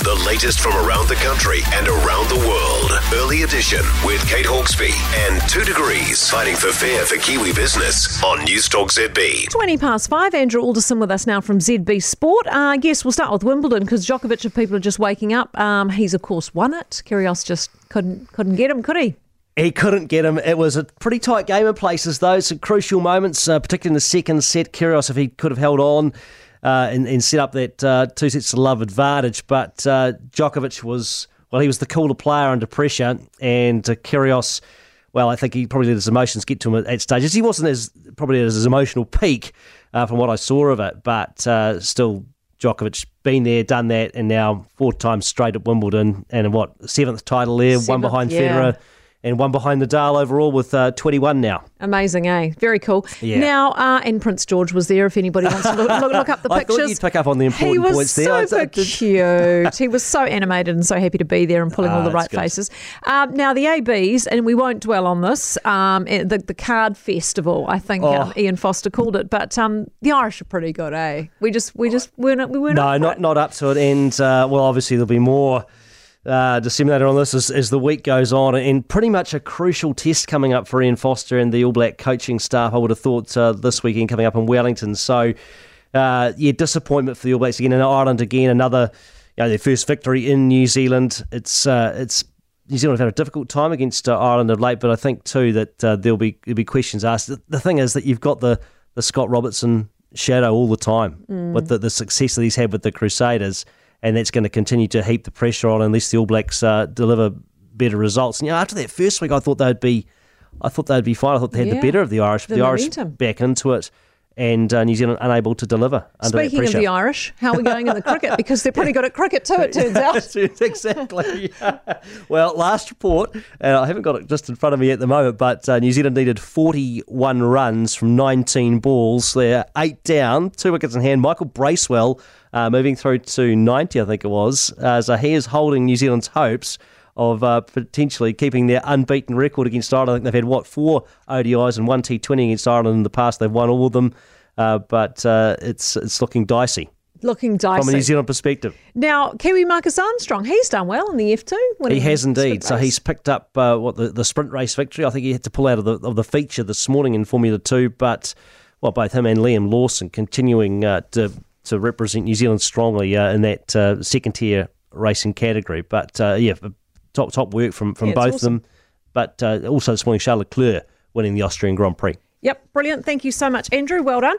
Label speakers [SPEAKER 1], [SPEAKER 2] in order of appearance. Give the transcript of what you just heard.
[SPEAKER 1] The latest from around the country and around the world. Early edition with Kate Hawkesby and Two Degrees fighting for fair for Kiwi business on Newstalk ZB.
[SPEAKER 2] 20 past five. Andrew Alderson with us now from ZB Sport. Uh, yes, we'll start with Wimbledon because Djokovic, if people are just waking up, um, he's of course won it. Kyrgios just couldn't couldn't get him, could he?
[SPEAKER 3] He couldn't get him. It was a pretty tight game in places, though. Some crucial moments, uh, particularly in the second set. Kyrgios, if he could have held on uh, and, and, set up that uh, two sets to love advantage, but uh, Djokovic was well, he was the cooler player under pressure, and uh, Kyrgios. Well, I think he probably let his emotions get to him at, at stages. He wasn't as probably at his emotional peak uh, from what I saw of it, but uh, still Djokovic been there, done that, and now four times straight at Wimbledon, and what seventh title there,
[SPEAKER 2] Seventh,
[SPEAKER 3] one behind
[SPEAKER 2] yeah.
[SPEAKER 3] Federer and one behind Nadal overall with uh, 21 now.
[SPEAKER 2] Amazing, eh? Very cool.
[SPEAKER 3] Yeah.
[SPEAKER 2] Now, uh, and Prince George was there. If anybody wants to look, look, look up the
[SPEAKER 3] I
[SPEAKER 2] pictures,
[SPEAKER 3] thought you'd pick up on the important
[SPEAKER 2] he was
[SPEAKER 3] points there. I- I
[SPEAKER 2] super cute. he was so animated and so happy to be there and pulling
[SPEAKER 3] Ah,
[SPEAKER 2] all the right
[SPEAKER 3] good.
[SPEAKER 2] faces. Um, now, the ABs, and we won't dwell on this. Um, eh, the the card festival, I think um,
[SPEAKER 3] Oh.
[SPEAKER 2] Ian Foster called it, but um, the Irish are pretty good, eh? We just we just weren't we weren't
[SPEAKER 3] No, not not up to it. And uh, well, obviously there'll be more uh, disseminated on this as, as the week goes on, and pretty much a crucial test coming up for Ian Foster and the All Black coaching staff. I would have thought uh, this weekend coming up in Wellington. So uh, yeah, disappointment for the All Blacks again, and Ireland again, another you know their first victory in New Zealand. It's uh, it's. New Zealand have had a difficult time against uh, Ireland of late, but I think too that uh, there'll be there'll be questions asked. The, the thing is that you've got the, the Scott Robertson shadow all the time with the, the success that he's had with the Crusaders, and that's going to continue to heap the pressure on unless the All Blacks uh, deliver better results. And you know, after that first week, I thought they'd be, I thought they'd be fine. I thought they had
[SPEAKER 2] Yeah.
[SPEAKER 3] the better of the Irish, but
[SPEAKER 2] The
[SPEAKER 3] the Irish back into it, and uh, New Zealand unable to deliver under
[SPEAKER 2] Speaking of the Irish, how are we going in the cricket? Because they're pretty good at cricket too, it turns out.
[SPEAKER 3] exactly. well, last report, and I haven't got it just in front of me at the moment, but uh, New Zealand needed 41 runs from 19 balls. They're eight down, two wickets in hand. Michael Bracewell uh, moving through to 90, I think it was. Uh, so he is holding New Zealand's hopes of uh, potentially keeping their unbeaten record against Ireland. I think they've had, what, four ODIs and one T20 against Ireland in the past. They've won all of them, uh, but uh, it's, it's looking dicey
[SPEAKER 2] Looking dicey.
[SPEAKER 3] from a New. Zealand perspective.
[SPEAKER 2] Now, Kiwi Marcus Armstrong, he's done well in the F2.
[SPEAKER 3] He has indeed. So he's picked up uh, what the, the sprint race victory. I think he had to pull out of the of the feature this morning in Formula Two, but well, both him and Liam Lawson continuing uh, to to represent New Zealand strongly uh, in that uh, second tier racing category. But uh, yeah, top top work from from
[SPEAKER 2] Yeah,
[SPEAKER 3] both
[SPEAKER 2] awesome.
[SPEAKER 3] of them. But uh, also this morning, Charles Leclerc winning the Austrian Grand Prix.
[SPEAKER 2] Yep, brilliant. Thank you so much, Andrew. Well done.